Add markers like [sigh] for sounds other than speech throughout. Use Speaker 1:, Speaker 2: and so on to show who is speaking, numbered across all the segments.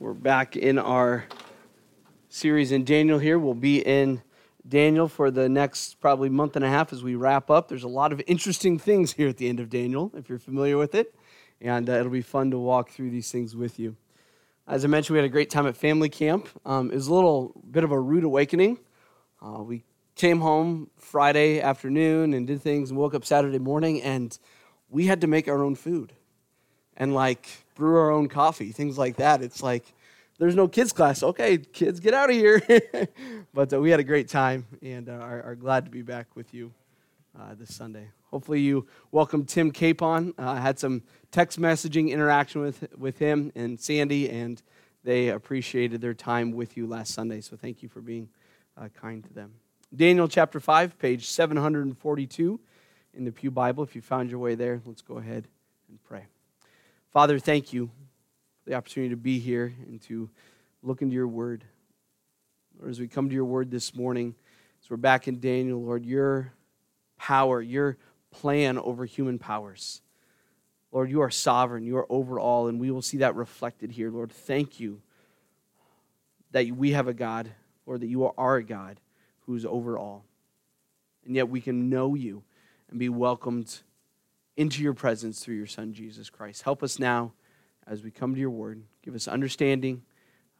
Speaker 1: We're back in our series in Daniel here. We'll be in Daniel for the next probably month and a half as we wrap up. There's a lot of interesting things here at the end of Daniel, if you're familiar with it, and uh, it'll be fun to walk through these things with you. As I mentioned, we had a great time at family camp. Um, it was a little bit of a rude awakening. Uh, we came home Friday afternoon and did things and woke up Saturday morning, and we had to make our own food and like brew our own coffee, things like that. It's like there's no kids class. Okay, kids, get out of here. [laughs] but uh, we had a great time and uh, are, are, glad to be back with you uh, this Sunday. Hopefully, you welcome Tim Capon. Uh, I had some text messaging interaction with, with him and Sandy, and they appreciated their time with you last Sunday. So thank you for being uh, kind to them. Daniel chapter 5, page 742 in the Pew Bible. If you found your way there, let's go ahead and pray. Father, thank you for the opportunity to be here and to look into your word. Lord, as we come to your word this morning, as we're back in Daniel, Lord, your power, your plan over human powers. Lord, you are sovereign, you are over all, and we will see that reflected here. Lord, thank you that we have a God, or that you are a God who is over all. And yet we can know you and be welcomed into your presence through your Son, Jesus Christ. Help us now as we come to your word. Give us understanding.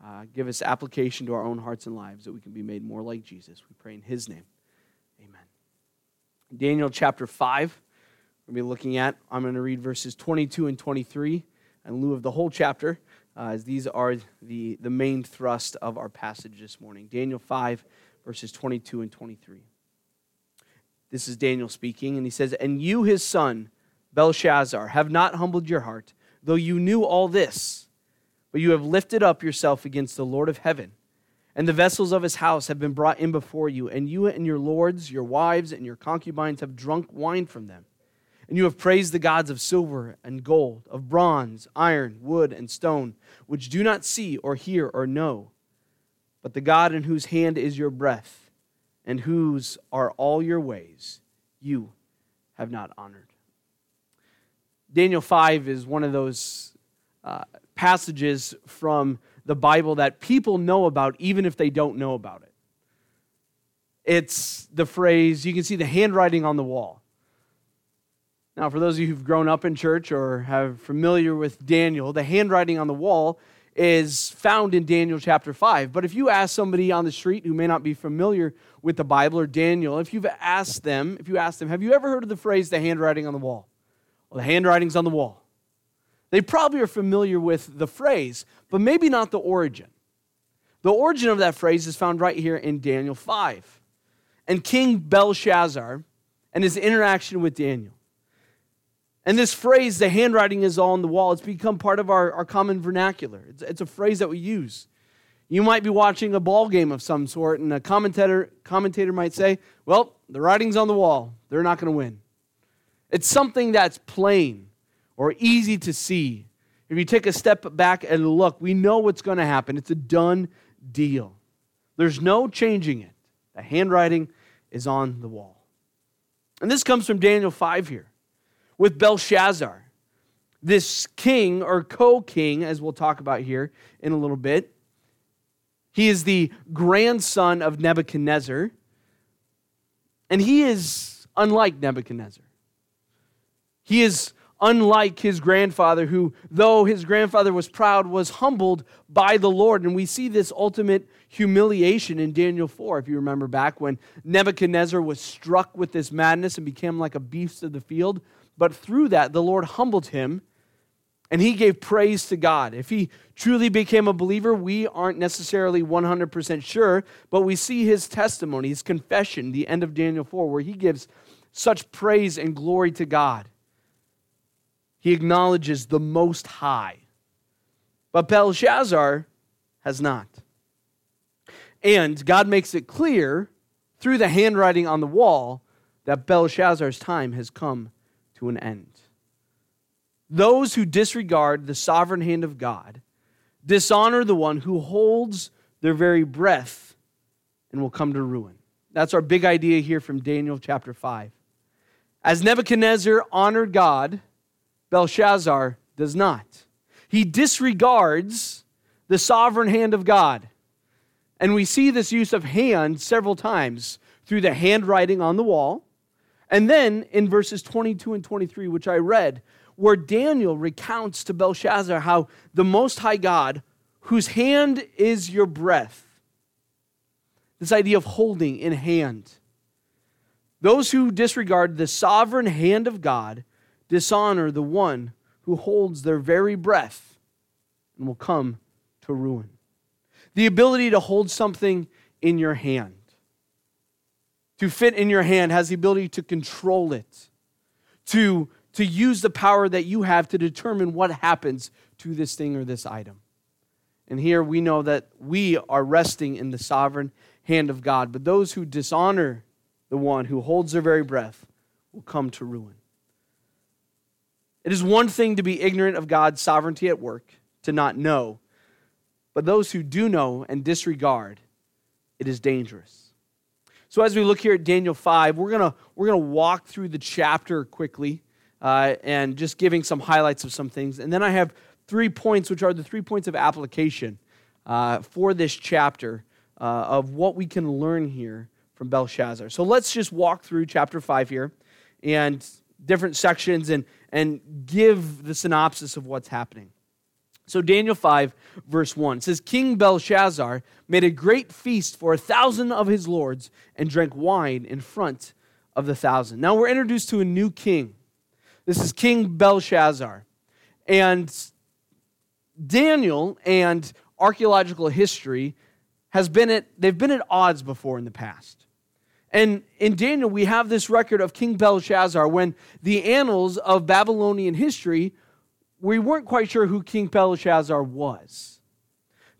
Speaker 1: Uh, give us application to our own hearts and lives that we can be made more like Jesus. We pray in his name. Amen. Daniel chapter 5, we're going to be looking at. I'm going to read verses 22 and 23 in lieu of the whole chapter, uh, as these are the, the main thrust of our passage this morning. Daniel 5, verses 22 and 23. This is Daniel speaking, and he says, And you, his son, Belshazzar, have not humbled your heart, though you knew all this. But you have lifted up yourself against the Lord of heaven, and the vessels of his house have been brought in before you, and you and your lords, your wives, and your concubines have drunk wine from them. And you have praised the gods of silver and gold, of bronze, iron, wood, and stone, which do not see or hear or know. But the God in whose hand is your breath, and whose are all your ways, you have not honored. Daniel 5 is one of those uh, passages from the Bible that people know about even if they don't know about it. It's the phrase, you can see the handwriting on the wall. Now, for those of you who've grown up in church or have familiar with Daniel, the handwriting on the wall is found in Daniel chapter 5. But if you ask somebody on the street who may not be familiar with the Bible or Daniel, if you've asked them, if you ask them, have you ever heard of the phrase the handwriting on the wall? Well, the handwriting's on the wall. They probably are familiar with the phrase, but maybe not the origin. The origin of that phrase is found right here in Daniel 5. And King Belshazzar and his interaction with Daniel. And this phrase, the handwriting is all on the wall, it's become part of our, our common vernacular. It's, it's a phrase that we use. You might be watching a ball game of some sort, and a commentator, commentator might say, Well, the writing's on the wall. They're not going to win. It's something that's plain or easy to see. If you take a step back and look, we know what's going to happen. It's a done deal. There's no changing it. The handwriting is on the wall. And this comes from Daniel 5 here with Belshazzar, this king or co king, as we'll talk about here in a little bit. He is the grandson of Nebuchadnezzar, and he is unlike Nebuchadnezzar. He is unlike his grandfather, who, though his grandfather was proud, was humbled by the Lord. And we see this ultimate humiliation in Daniel 4, if you remember back when Nebuchadnezzar was struck with this madness and became like a beast of the field. But through that, the Lord humbled him and he gave praise to God. If he truly became a believer, we aren't necessarily 100% sure, but we see his testimony, his confession, the end of Daniel 4, where he gives such praise and glory to God. He acknowledges the Most High. But Belshazzar has not. And God makes it clear through the handwriting on the wall that Belshazzar's time has come to an end. Those who disregard the sovereign hand of God dishonor the one who holds their very breath and will come to ruin. That's our big idea here from Daniel chapter 5. As Nebuchadnezzar honored God, Belshazzar does not. He disregards the sovereign hand of God. And we see this use of hand several times through the handwriting on the wall. And then in verses 22 and 23, which I read, where Daniel recounts to Belshazzar how the Most High God, whose hand is your breath, this idea of holding in hand. Those who disregard the sovereign hand of God dishonor the one who holds their very breath and will come to ruin. The ability to hold something in your hand, to fit in your hand, has the ability to control it, to, to use the power that you have to determine what happens to this thing or this item. And here we know that we are resting in the sovereign hand of God, but those who dishonor the one who holds their very breath will come to ruin. It is one thing to be ignorant of God's sovereignty at work, to not know, but those who do know and disregard, it is dangerous. So, as we look here at Daniel 5, we're going we're going to walk through the chapter quickly uh, and just giving some highlights of some things. And then I have three points, which are the three points of application uh, for this chapter uh, of what we can learn here from Belshazzar. So, let's just walk through chapter 5 here and different sections and, and give the synopsis of what's happening. So, Daniel 5, verse 1 says, King Belshazzar made a great feast for a thousand of his lords and drank wine in front of the thousand. Now, we're introduced to a new king. This is King Belshazzar. And Daniel and archaeological history has been at, they've been at odds before in the past. And in Daniel, we have this record of King Belshazzar when the annals of Babylonian history we weren't quite sure who King Belshazzar was.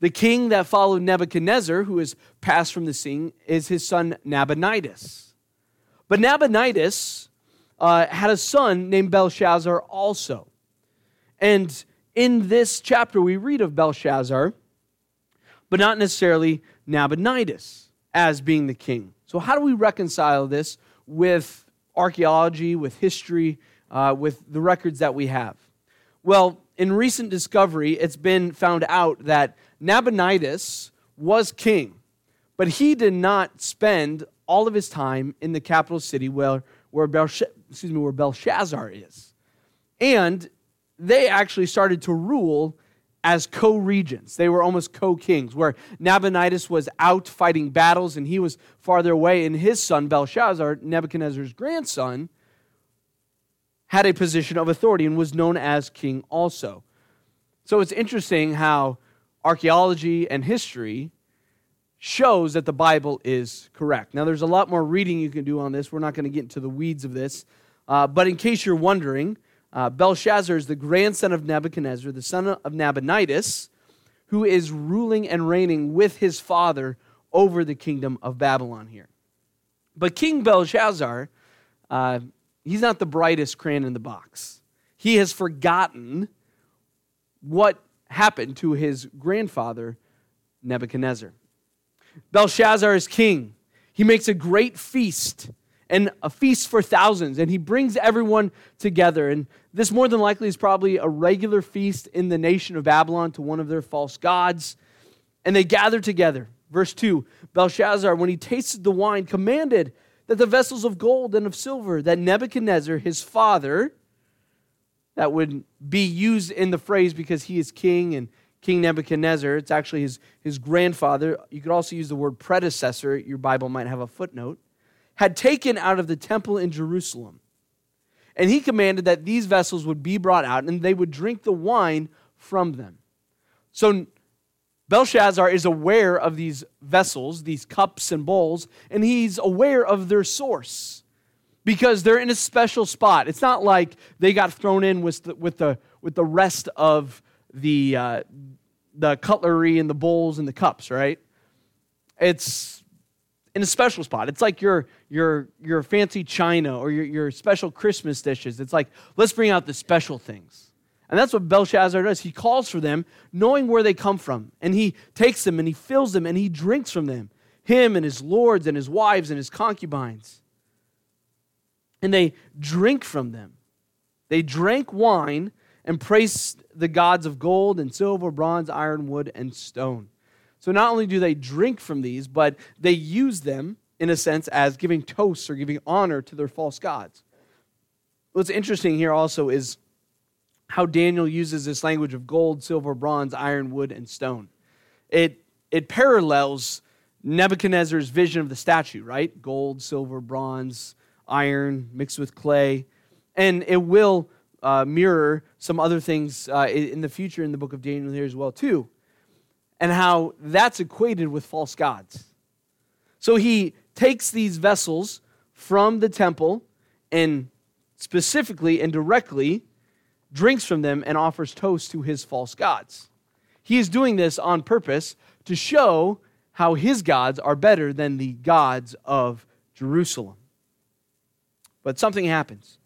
Speaker 1: The king that followed Nebuchadnezzar, who has passed from the scene, is his son Nabonidus. But Nabonidus uh, had a son named Belshazzar also. And in this chapter, we read of Belshazzar, but not necessarily Nabonidus as being the king. So, how do we reconcile this with archaeology, with history, uh, with the records that we have? Well, in recent discovery, it's been found out that Nabonidus was king, but he did not spend all of his time in the capital city where, where, Belsh- excuse me, where Belshazzar is. And they actually started to rule as co regents. They were almost co kings, where Nabonidus was out fighting battles and he was farther away, and his son, Belshazzar, Nebuchadnezzar's grandson, had a position of authority and was known as king also. So it's interesting how archaeology and history shows that the Bible is correct. Now, there's a lot more reading you can do on this. We're not going to get into the weeds of this. Uh, but in case you're wondering, uh, Belshazzar is the grandson of Nebuchadnezzar, the son of Nabonidus, who is ruling and reigning with his father over the kingdom of Babylon here. But King Belshazzar uh, he's not the brightest crayon in the box. He has forgotten what happened to his grandfather, Nebuchadnezzar. Belshazzar is king. He makes a great feast and a feast for thousands, and he brings everyone together. And this, more than likely, is probably a regular feast in the nation of Babylon to one of their false gods. And they gather together. Verse 2 Belshazzar, when he tasted the wine, commanded that the vessels of gold and of silver that Nebuchadnezzar, his father, that would be used in the phrase because he is king and King Nebuchadnezzar, it's actually his, his grandfather. You could also use the word predecessor, your Bible might have a footnote, had taken out of the temple in Jerusalem. And he commanded that these vessels would be brought out and they would drink the wine from them. So Belshazzar is aware of these vessels, these cups and bowls, and he's aware of their source because they're in a special spot. It's not like they got thrown in with the, with the, with the rest of the, uh, the cutlery and the bowls and the cups, right? It's in a special spot. It's like your, your, your fancy china or your, your special Christmas dishes. It's like, let's bring out the special things. And that's what Belshazzar does. He calls for them, knowing where they come from. And he takes them and he fills them and he drinks from them, him and his lords and his wives and his concubines. And they drink from them. They drank wine and praised the gods of gold and silver, bronze, iron, wood, and stone. So not only do they drink from these, but they use them, in a sense, as giving toasts or giving honor to their false gods. What's interesting here also is how Daniel uses this language of gold, silver, bronze, iron, wood, and stone. It, it parallels Nebuchadnezzar's vision of the statue, right? Gold, silver, bronze, iron mixed with clay. And it will uh, mirror some other things uh, in the future in the book of Daniel here as well, too. And how that's equated with false gods. So he takes these vessels from the temple and specifically and directly drinks from them and offers toast to his false gods. He is doing this on purpose to show how his gods are better than the gods of Jerusalem. But something happens.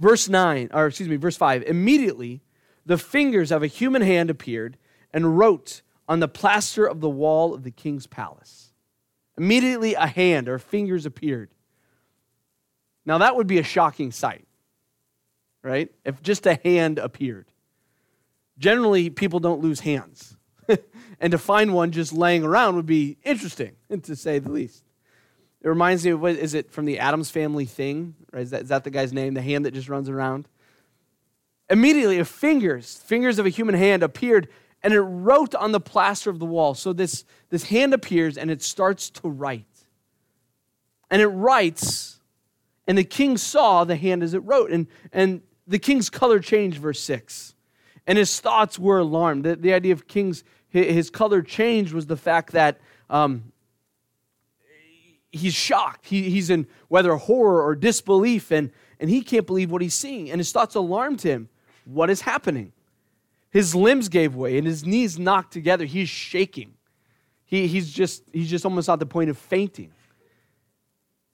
Speaker 1: Verse 9, or excuse me, verse 5 immediately the fingers of a human hand appeared and wrote on the plaster of the wall of the king's palace. Immediately a hand or fingers appeared. Now that would be a shocking sight, right? If just a hand appeared. Generally, people don't lose hands. [laughs] and to find one just laying around would be interesting, [laughs] to say the least. It reminds me of what is it from the Addams Family thing? Right? Is that, is that the guy's name? The hand that just runs around? Immediately, a fingers, fingers of a human hand appeared and it wrote on the plaster of the wall. So this, this hand appears and it starts to write. And it writes, and the king saw the hand as it wrote. And, and the king's color changed, verse 6. And his thoughts were alarmed. The, the idea of king's his color changed was the fact that um, he's shocked. He, he's in whether horror or disbelief, and, and he can't believe what he's seeing. And his thoughts alarmed him. What is happening? His limbs gave way and his knees knocked together. He's shaking. He, he's, just, he's just almost at the point of fainting.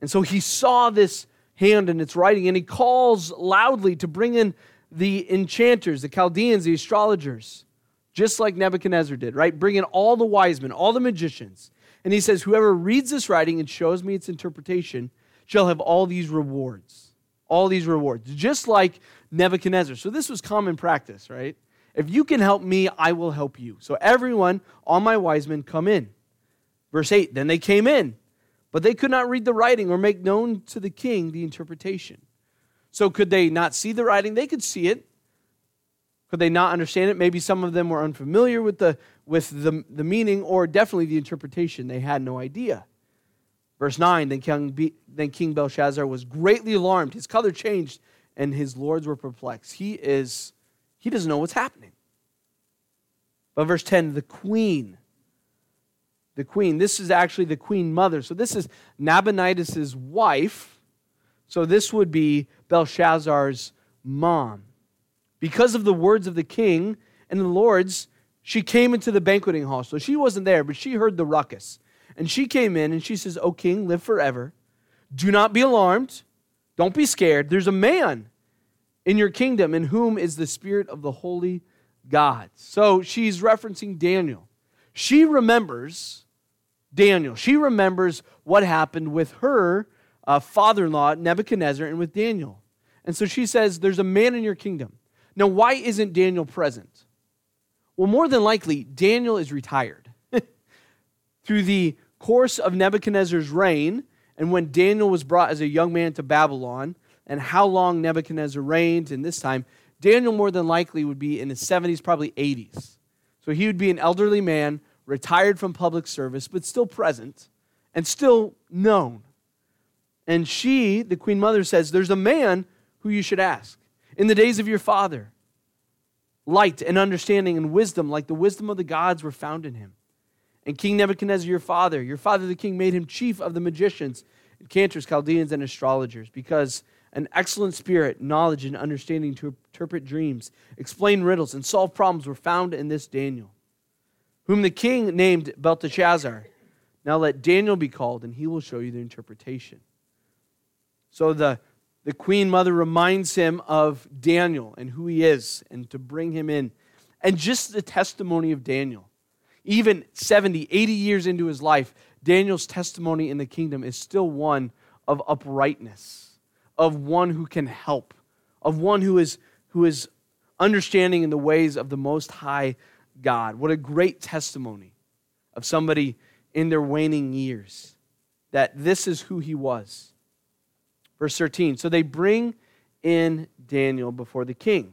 Speaker 1: And so he saw this hand and its writing, and he calls loudly to bring in the enchanters, the Chaldeans, the astrologers just like Nebuchadnezzar did, right? Bring in all the wise men, all the magicians. And he says, Whoever reads this writing and shows me its interpretation shall have all these rewards. All these rewards, just like Nebuchadnezzar. So this was common practice, right? If you can help me, I will help you. So everyone, all my wise men, come in. Verse 8 Then they came in, but they could not read the writing or make known to the king the interpretation. So could they not see the writing? They could see it, could they not understand it? Maybe some of them were unfamiliar with the, with the, the meaning or definitely the interpretation. They had no idea. Verse 9 then King, then King Belshazzar was greatly alarmed. His color changed, and his lords were perplexed. He is, he doesn't know what's happening. But verse 10, the queen, the queen, this is actually the queen mother. So this is Nabonidus' wife. So this would be Belshazzar's mom. Because of the words of the king and the lords, she came into the banqueting hall. So she wasn't there, but she heard the ruckus. And she came in and she says, O king, live forever. Do not be alarmed. Don't be scared. There's a man in your kingdom in whom is the spirit of the holy God. So she's referencing Daniel. She remembers Daniel. She remembers what happened with her uh, father in law, Nebuchadnezzar, and with Daniel. And so she says, There's a man in your kingdom now, why isn't Daniel present? Well, more than likely, Daniel is retired. [laughs] Through the course of Nebuchadnezzar's reign, and when Daniel was brought as a young man to Babylon, and how long Nebuchadnezzar reigned in this time, Daniel more than likely would be in his 70s, probably 80s. So he would be an elderly man, retired from public service, but still present and still known. And she, the queen mother, says, There's a man who you should ask in the days of your father. Light and understanding and wisdom, like the wisdom of the gods, were found in him. And King Nebuchadnezzar, your father, your father the king, made him chief of the magicians, enchanters, Chaldeans, and astrologers, because an excellent spirit, knowledge, and understanding to interpret dreams, explain riddles, and solve problems were found in this Daniel, whom the king named Belteshazzar. Now let Daniel be called, and he will show you the interpretation. So the the queen mother reminds him of Daniel and who he is and to bring him in. And just the testimony of Daniel. Even 70, 80 years into his life, Daniel's testimony in the kingdom is still one of uprightness, of one who can help, of one who is, who is understanding in the ways of the Most High God. What a great testimony of somebody in their waning years that this is who he was. Verse 13 So they bring in Daniel before the king.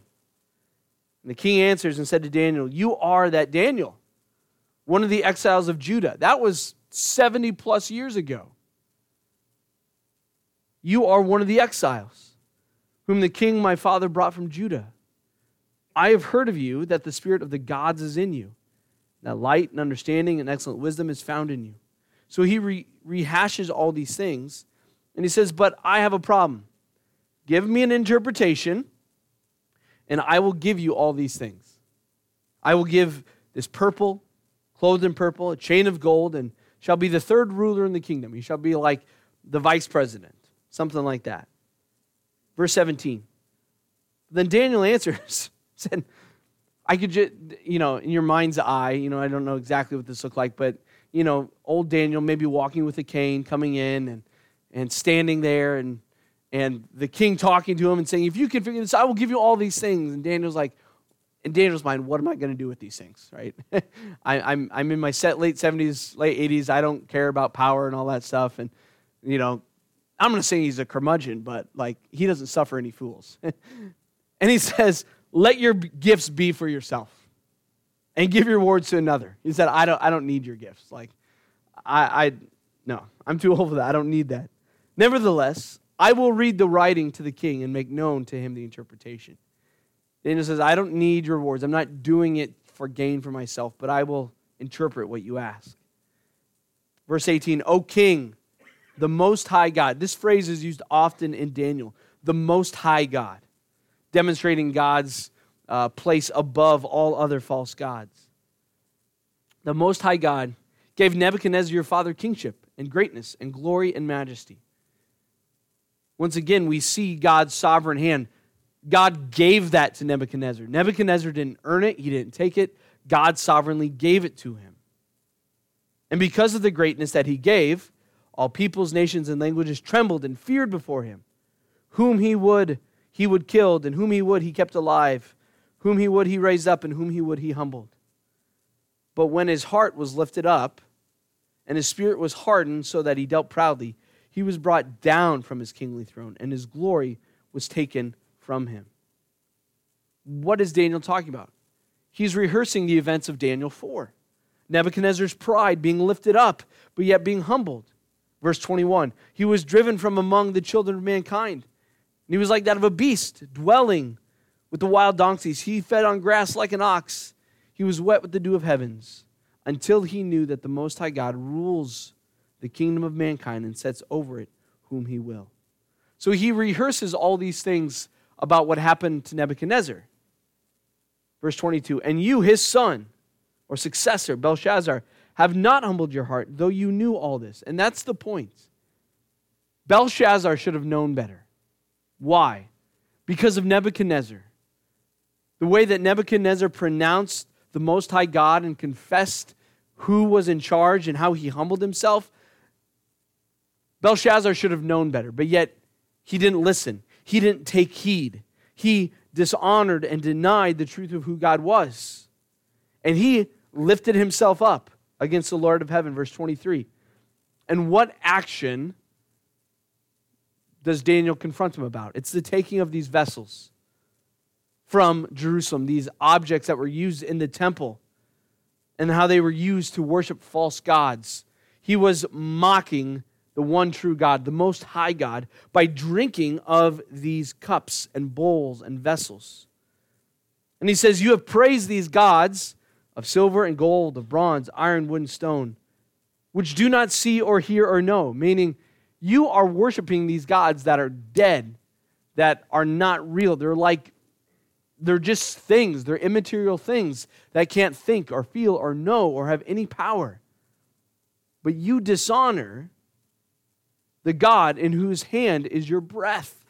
Speaker 1: And the king answers and said to Daniel, You are that Daniel, one of the exiles of Judah. That was 70 plus years ago. You are one of the exiles, whom the king my father brought from Judah. I have heard of you that the spirit of the gods is in you, that light and understanding and excellent wisdom is found in you. So he re- rehashes all these things, and he says, But I have a problem. Give me an interpretation, and I will give you all these things. I will give this purple, clothed in purple, a chain of gold, and shall be the third ruler in the kingdom. He shall be like the vice president, something like that. Verse 17. Then Daniel answers, [laughs] said, I could just, you know, in your mind's eye, you know, I don't know exactly what this looked like, but, you know, old Daniel maybe walking with a cane, coming in and, and standing there, and, and the king talking to him and saying, If you can figure this, I will give you all these things. And Daniel's like, in Daniel's mind, what am I going to do with these things, right? [laughs] I, am I'm, I'm in my set late 70s, late 80s. I don't care about power and all that stuff. And, you know, I'm going to say he's a curmudgeon, but like he doesn't suffer any fools. [laughs] and he says, let your gifts be for yourself and give your rewards to another. He said, I don't, I don't need your gifts. Like, I, I, no, I'm too old for that. I don't need that. Nevertheless, I will read the writing to the king and make known to him the interpretation. Daniel says, I don't need your rewards. I'm not doing it for gain for myself, but I will interpret what you ask. Verse 18, O king, the most high God. This phrase is used often in Daniel, the most high God, demonstrating God's uh, place above all other false gods. The most high God gave Nebuchadnezzar your father kingship and greatness and glory and majesty. Once again, we see God's sovereign hand God gave that to Nebuchadnezzar. Nebuchadnezzar didn't earn it, he didn't take it. God sovereignly gave it to him. And because of the greatness that he gave, all peoples, nations, and languages trembled and feared before him. Whom he would, he would killed, and whom he would, he kept alive. Whom he would, he raised up, and whom he would, he humbled. But when his heart was lifted up, and his spirit was hardened so that he dealt proudly, he was brought down from his kingly throne, and his glory was taken from him. What is Daniel talking about? He's rehearsing the events of Daniel 4. Nebuchadnezzar's pride being lifted up, but yet being humbled. Verse 21 He was driven from among the children of mankind. And he was like that of a beast, dwelling with the wild donkeys. He fed on grass like an ox. He was wet with the dew of heavens until he knew that the Most High God rules the kingdom of mankind and sets over it whom he will. So he rehearses all these things about what happened to Nebuchadnezzar. Verse 22 And you, his son or successor, Belshazzar, have not humbled your heart, though you knew all this. And that's the point. Belshazzar should have known better. Why? Because of Nebuchadnezzar. The way that Nebuchadnezzar pronounced the Most High God and confessed who was in charge and how he humbled himself, Belshazzar should have known better, but yet he didn't listen he didn't take heed. He dishonored and denied the truth of who God was. And he lifted himself up against the Lord of heaven, verse 23. And what action does Daniel confront him about? It's the taking of these vessels from Jerusalem, these objects that were used in the temple, and how they were used to worship false gods. He was mocking the one true God, the most high God, by drinking of these cups and bowls and vessels. And he says, You have praised these gods of silver and gold, of bronze, iron, wood, and stone, which do not see or hear or know, meaning you are worshiping these gods that are dead, that are not real. They're like, they're just things, they're immaterial things that can't think or feel or know or have any power. But you dishonor the God in whose hand is your breath,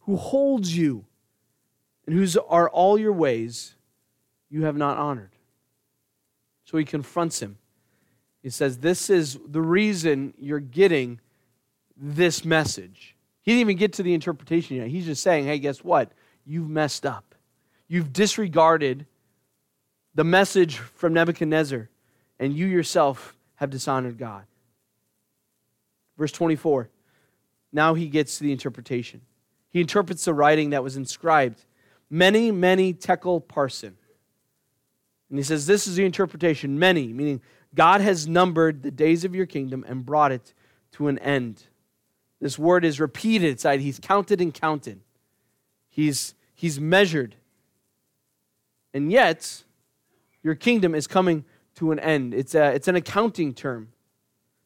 Speaker 1: who holds you, and whose are all your ways you have not honored. So he confronts him. He says, This is the reason you're getting this message. He didn't even get to the interpretation yet. He's just saying, Hey, guess what? You've messed up. You've disregarded the message from Nebuchadnezzar, and you yourself have dishonored God. Verse 24. Now he gets to the interpretation. He interprets the writing that was inscribed mene, mene tekel parsin. And he says, This is the interpretation mene, meaning God has numbered the days of your kingdom and brought it to an end. This word is repeated. It's like he's counted and counted. He's, he's measured. And yet, your kingdom is coming to an end. It's, a, it's an accounting term,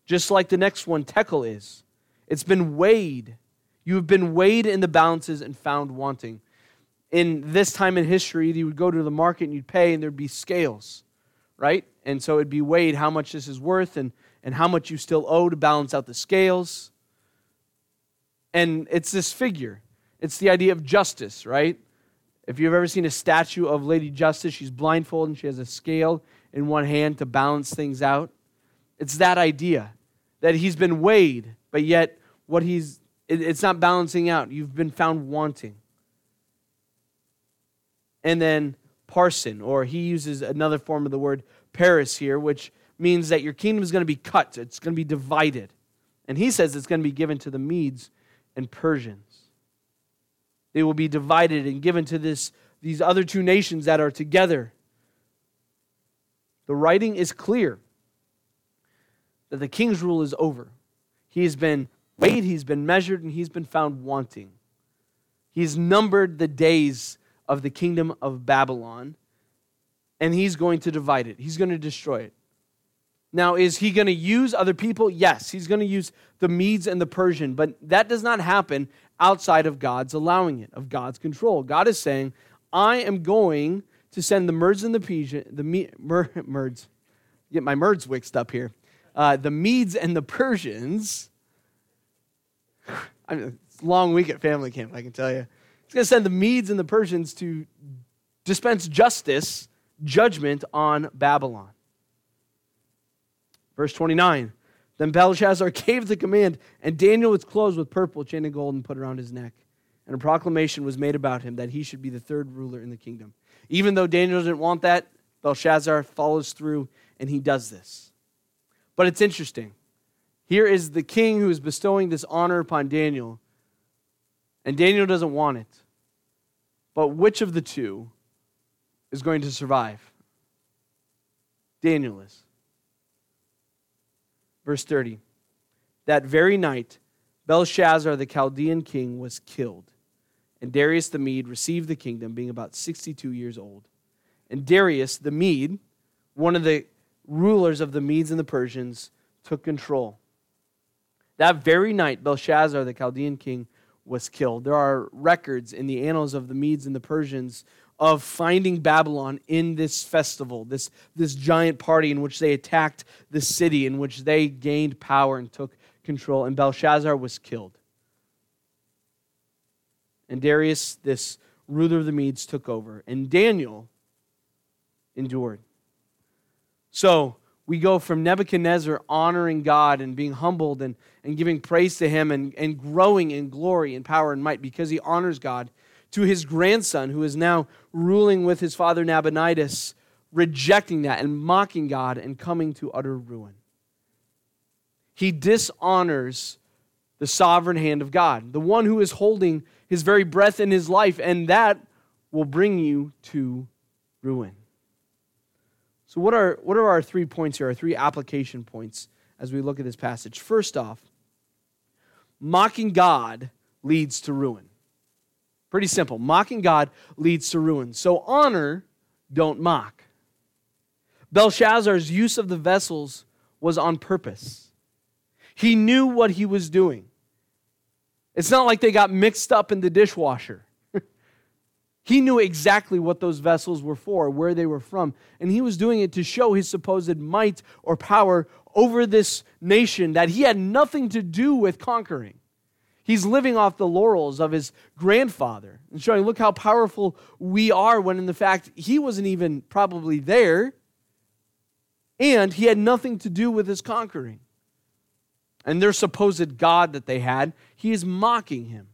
Speaker 1: just like the next one, tekel, is. It's been weighed. You have been weighed in the balances and found wanting. In this time in history, you would go to the market and you'd pay, and there'd be scales, right? And so it'd be weighed how much this is worth and, and how much you still owe to balance out the scales. And it's this figure. It's the idea of justice, right? If you've ever seen a statue of Lady Justice, she's blindfolded and she has a scale in one hand to balance things out. It's that idea that he's been weighed, but yet what he's it's not balancing out. You've been found wanting. And then parsin, or he uses another form of the word peres here, which means that your kingdom is going to be cut, it's going to be divided. And he says it's going to be given to the Medes and Persians. They will be divided and given to this, these other two nations that are together. The writing is clear that the king's rule is over. He has been weighed, he's been measured, and he's been found wanting. He's numbered the days of the kingdom of Babylon, and he's going to divide it, he's going to destroy it. Now, is he going to use other people? Yes, he's going to use the Medes and the Persian, but that does not happen outside of God's allowing it, of God's control. God is saying, I am going to send the Merds and the Persian, the me, mer, Merds, get my Merds mixed up here, uh, the Medes and the Persians. [laughs] I mean, it's a long week at family camp, I can tell you. He's going to send the Medes and the Persians to dispense justice, judgment on Babylon. Verse 29 Then Belshazzar gave the command, and Daniel was clothed with purple, chain of gold, and put around his neck. And a proclamation was made about him that he should be the third ruler in the kingdom. Even though Daniel didn't want that, Belshazzar follows through and he does this. But it's interesting. Here is the king who is bestowing this honor upon Daniel, and Daniel doesn't want it. But which of the two is going to survive? Daniel is. Verse 30. That very night, Belshazzar, the Chaldean king, was killed, and Darius the Mede received the kingdom, being about 62 years old. And Darius the Mede, one of the rulers of the Medes and the Persians, took control. That very night, Belshazzar, the Chaldean king, was killed. There are records in the annals of the Medes and the Persians of finding Babylon in this festival, this, this giant party in which they attacked the city, in which they gained power and took control. And Belshazzar was killed. And Darius, this ruler of the Medes, took over. And Daniel endured. So we go from Nebuchadnezzar honoring God and being humbled and, and giving praise to him and, and growing in glory and power and might because he honors God to his grandson, who is now ruling with his father Nabonidus, rejecting that and mocking God and coming to utter ruin. He dishonors the sovereign hand of God, the one who is holding his very breath in his life, and that will bring you to ruin. So, what are, what are our three points here, our three application points as we look at this passage? First off, mocking God leads to ruin. Pretty simple. Mocking God leads to ruin. So honor, don't mock. Belshazzar's use of the vessels was on purpose. He knew what he was doing. It's not like they got mixed up in the dishwasher. He knew exactly what those vessels were for, where they were from, and he was doing it to show his supposed might or power over this nation that he had nothing to do with conquering. He's living off the laurels of his grandfather and showing, look how powerful we are, when in the fact he wasn't even probably there and he had nothing to do with his conquering. And their supposed God that they had, he is mocking him.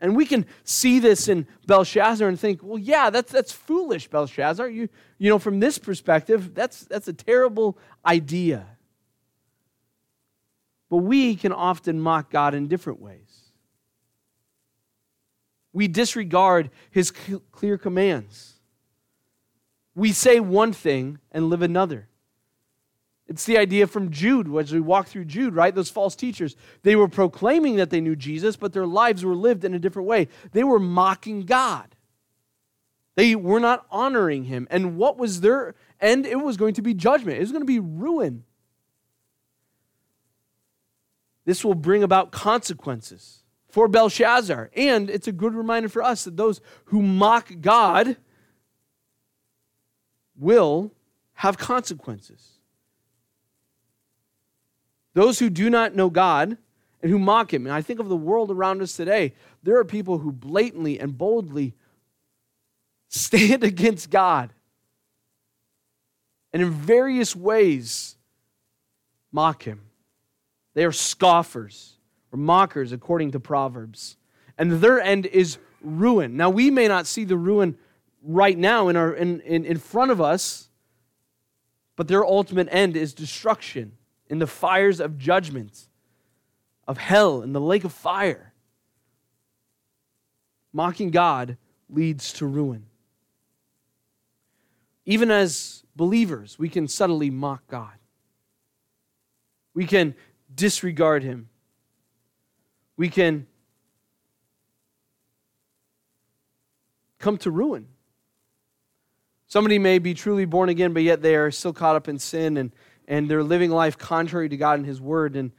Speaker 1: And we can see this in Belshazzar and think, well, yeah, that's, that's foolish, Belshazzar. You, you know, from this perspective, that's, that's a terrible idea. But we can often mock God in different ways. We disregard his clear commands. We say one thing and live another. It's the idea from Jude, as we walk through Jude, right? Those false teachers. They were proclaiming that they knew Jesus, but their lives were lived in a different way. They were mocking God. They were not honoring him. And what was their end? It was going to be judgment, it was going to be ruin. This will bring about consequences for Belshazzar. And it's a good reminder for us that those who mock God will have consequences. Those who do not know God and who mock Him, and I think of the world around us today, there are people who blatantly and boldly stand [laughs] against God and in various ways mock Him. They are scoffers or mockers, according to Proverbs. And their end is ruin. Now, we may not see the ruin right now in, our, in, in, in front of us, but their ultimate end is destruction in the fires of judgment, of hell, in the lake of fire. Mocking God leads to ruin. Even as believers, we can subtly mock God. We can disregard Him. We can come to ruin. Somebody may be truly born again, but yet they are still caught up in sin and and they're living life contrary to God and His Word, and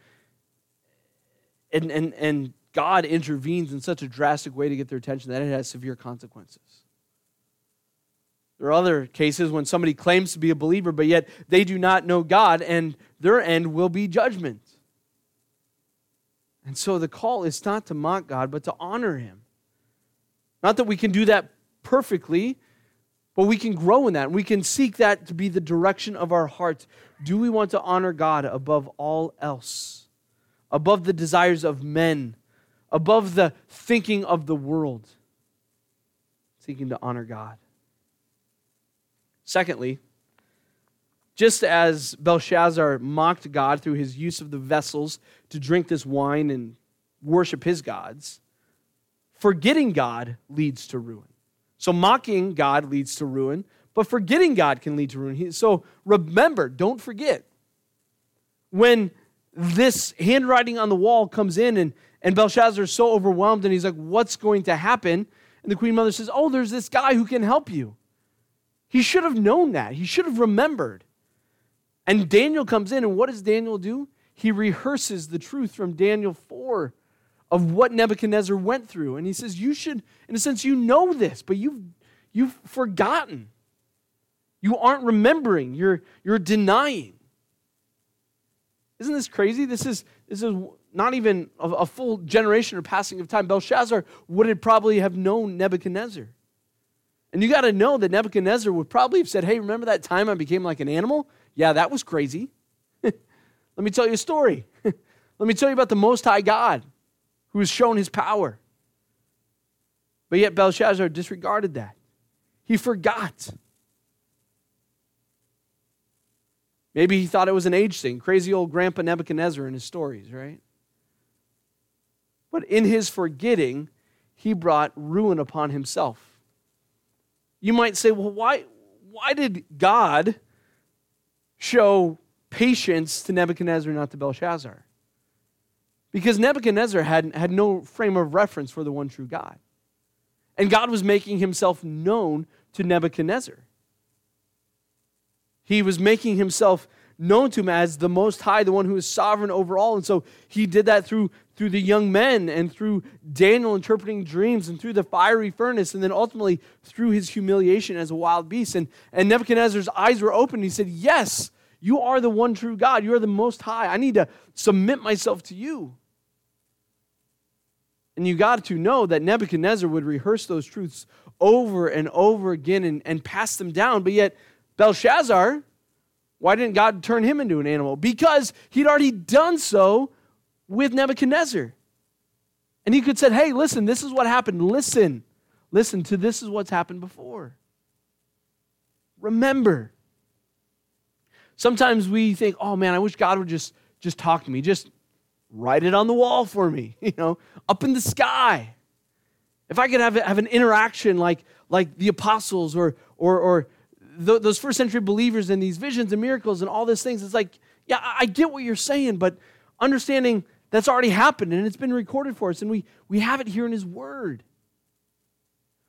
Speaker 1: and and and God intervenes in such a drastic way to get their attention that it has severe consequences. There are other cases when somebody claims to be a believer, but yet they do not know God, and their end will be judgment. And so the call is not to mock God, but to honor Him. Not that we can do that perfectly, but we can grow in that. We can seek that to be the direction of our hearts. Do we want to honor God above all else? Above the desires of men? Above the thinking of the world? Seeking to honor God. Secondly, just as Belshazzar mocked God through his use of the vessels to drink this wine and worship his gods, forgetting God leads to ruin. So mocking God leads to ruin, but forgetting God can lead to ruin. So remember, don't forget. When this handwriting on the wall comes in and, and Belshazzar is so overwhelmed and he's like, What's going to happen? And the queen mother says, Oh, there's this guy who can help you. He should have known that. He should have remembered. And Daniel comes in, and what does Daniel do? He rehearses the truth from Daniel 4 of what Nebuchadnezzar went through. And he says, You should, in a sense, you know this, but you've, you've forgotten. You aren't remembering. You're, you're denying. Isn't this crazy? This is, this is not even a, a full generation or passing of time. Belshazzar would have probably have known Nebuchadnezzar. And you got to know that Nebuchadnezzar would probably have said, Hey, remember that time I became like an animal? Yeah, that was crazy. [laughs] Let me tell you a story. [laughs] Let me tell you about the Most High God who has shown his power. But yet Belshazzar disregarded that. He forgot. Maybe he thought it was an age thing, crazy old Grandpa Nebuchadnezzar in his stories, right? But in his forgetting, he brought ruin upon himself. You might say, well, why, why did God show patience to Nebuchadnezzar, not to Belshazzar? Because Nebuchadnezzar had, had no frame of reference for the one true God. And God was making himself known to Nebuchadnezzar. He was making himself known to him as the Most High, the one who is sovereign over all. And so he did that through, through the young men and through Daniel interpreting dreams and through the fiery furnace and then ultimately through his humiliation as a wild beast. And, and Nebuchadnezzar's eyes were open. He said, Yes, you are the one true God. You are the Most High. I need to submit myself to you. And you got to know that Nebuchadnezzar would rehearse those truths over and over again and, and pass them down. But yet, Belshazzar, why didn't God turn him into an animal? Because he'd already done so with Nebuchadnezzar. And he could say, hey, listen, this is what happened. Listen, listen to this is what's happened before. Remember. Sometimes we think, oh man, I wish God would just, just talk to me. Just write it on the wall for me, [laughs] you know, up in the sky. If I could have, have an interaction like, like the apostles or, or, or th- those first century believers in these visions and miracles and all these things, it's like, yeah, I get what you're saying, but understanding that's already happened and it's been recorded for us and we, we have it here in His Word.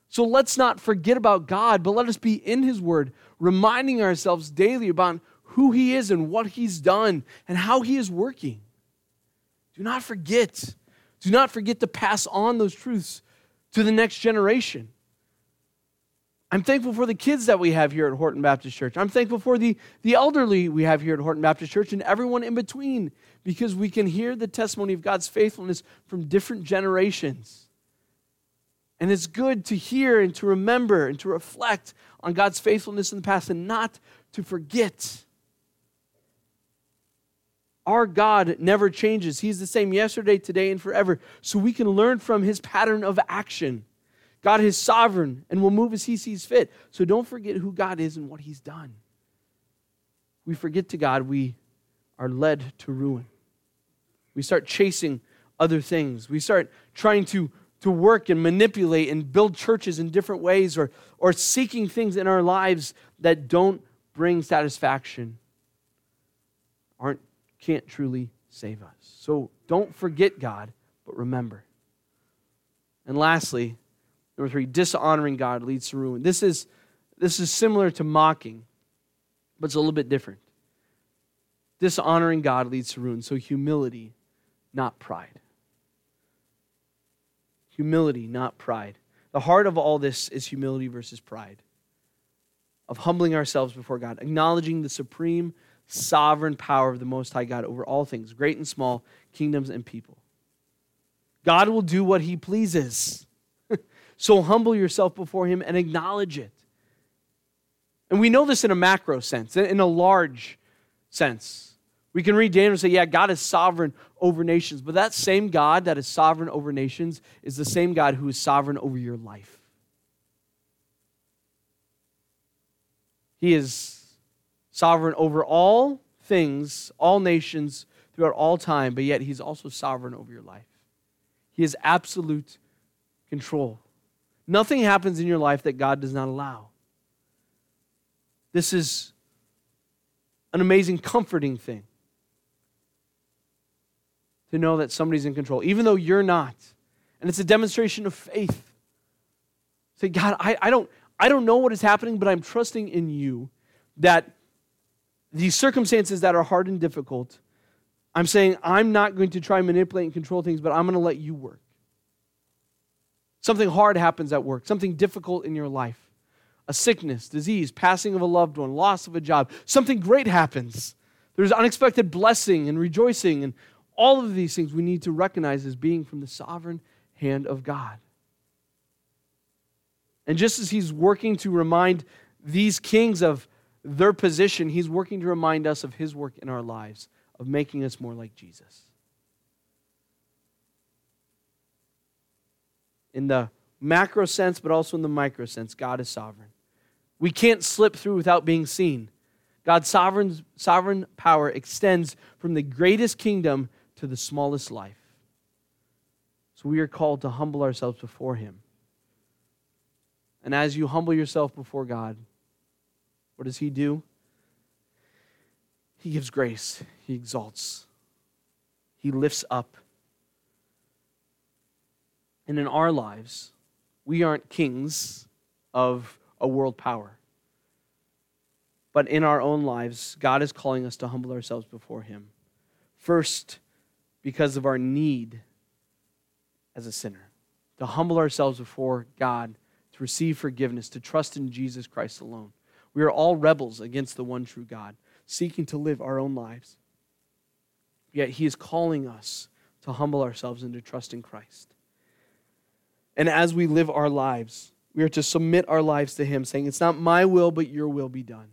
Speaker 1: So let's not forget about God, but let us be in His Word, reminding ourselves daily about who He is and what He's done and how He is working. Do not forget. Do not forget to pass on those truths to the next generation. I'm thankful for the kids that we have here at Horton Baptist Church. I'm thankful for the, the elderly we have here at Horton Baptist Church and everyone in between because we can hear the testimony of God's faithfulness from different generations. And it's good to hear and to remember and to reflect on God's faithfulness in the past and not to forget. Our God never changes. He's the same yesterday, today, and forever. So we can learn from his pattern of action. God is sovereign and will move as he sees fit. So don't forget who God is and what he's done. We forget to God, we are led to ruin. We start chasing other things. We start trying to, to work and manipulate and build churches in different ways or, or seeking things in our lives that don't bring satisfaction, aren't, can't truly save us. So don't forget God, but remember. And lastly, Number three, dishonoring God leads to ruin. This is, this is similar to mocking, but it's a little bit different. Dishonoring God leads to ruin. So humility, not pride. Humility, not pride. The heart of all this is humility versus pride, of humbling ourselves before God, acknowledging the supreme, sovereign power of the Most High God over all things, great and small, kingdoms and people. God will do what he pleases. So humble yourself before Him and acknowledge it. And we know this in a macro sense, in a large sense. We can read Daniel and say, yeah, God is sovereign over nations. But that same God that is sovereign over nations is the same God who is sovereign over your life. He is sovereign over all things, all nations, throughout all time, but yet He's also sovereign over your life. He has absolute control. Nothing happens in your life that God does not allow. This is an amazing, comforting thing to know that somebody's in control, even though you're not. And it's a demonstration of faith. Say, God, I, I, don't, I don't know what is happening, but I'm trusting in you that these circumstances that are hard and difficult, I'm saying I'm not going to try and manipulate and control things, but I'm going to let you work. Something hard happens at work, something difficult in your life a sickness, disease, passing of a loved one, loss of a job. Something great happens. There's unexpected blessing and rejoicing, and all of these things we need to recognize as being from the sovereign hand of God. And just as He's working to remind these kings of their position, He's working to remind us of His work in our lives, of making us more like Jesus. In the macro sense, but also in the micro sense. God is sovereign. We can't slip through without being seen. God's sovereign, sovereign power extends from the greatest kingdom to the smallest life. So we are called to humble ourselves before Him. And as you humble yourself before God, what does He do? He gives grace, He exalts, He lifts up. And in our lives, we aren't kings of a world power. But in our own lives, God is calling us to humble ourselves before Him. First, because of our need as a sinner, to humble ourselves before God, to receive forgiveness, to trust in Jesus Christ alone. We are all rebels against the one true God, seeking to live our own lives. Yet He is calling us to humble ourselves and to trust in Christ. And as we live our lives, we are to submit our lives to Him, saying, It's not my will, but your will be done.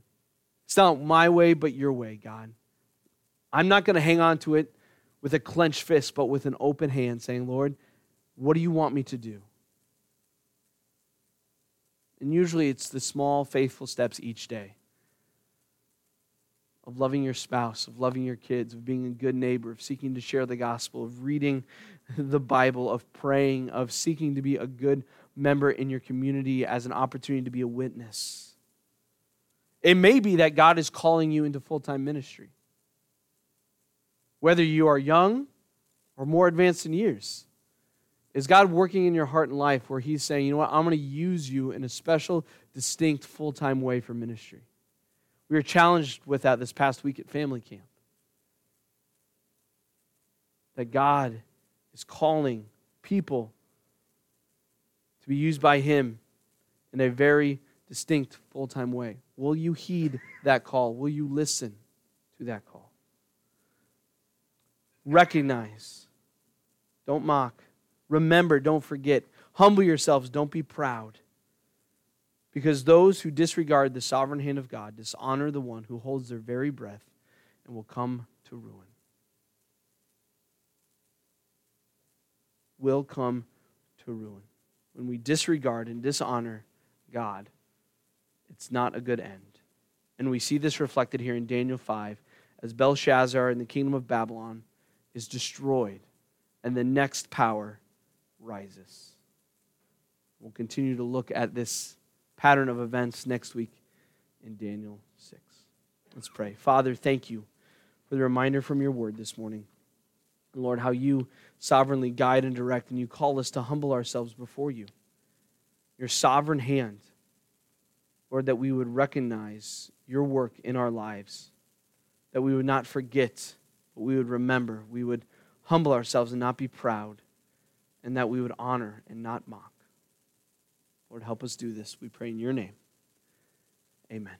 Speaker 1: It's not my way, but your way, God. I'm not going to hang on to it with a clenched fist, but with an open hand, saying, Lord, What do you want me to do? And usually it's the small, faithful steps each day of loving your spouse, of loving your kids, of being a good neighbor, of seeking to share the gospel, of reading [laughs] the Bible, of praying, of seeking to be a good member in your community as an opportunity to be a witness. It may be that God is calling you into full time ministry. Whether you are young or more advanced in years, is God working in your heart and life where He's saying, you know what, I'm going to use you in a special, distinct, full time way for ministry? We were challenged with that this past week at family camp. That God is calling people to be used by Him in a very distinct, full time way. Will you heed that call? Will you listen to that call? Recognize. Don't mock. Remember, don't forget. Humble yourselves. Don't be proud. Because those who disregard the sovereign hand of God dishonor the one who holds their very breath and will come to ruin. Will come to ruin. When we disregard and dishonor God, it's not a good end. And we see this reflected here in Daniel 5 as Belshazzar in the kingdom of Babylon is destroyed and the next power rises. We'll continue to look at this pattern of events next week in Daniel 6. Let's pray. Father, thank you for the reminder from your word this morning. Lord, how you sovereignly guide and direct, and you call us to humble ourselves before you. Your sovereign hand, Lord, that we would recognize your work in our lives, that we would not forget, but we would remember, we would humble ourselves and not be proud, and that we would honor and not mock. Lord, help us do this. We pray in your name. Amen.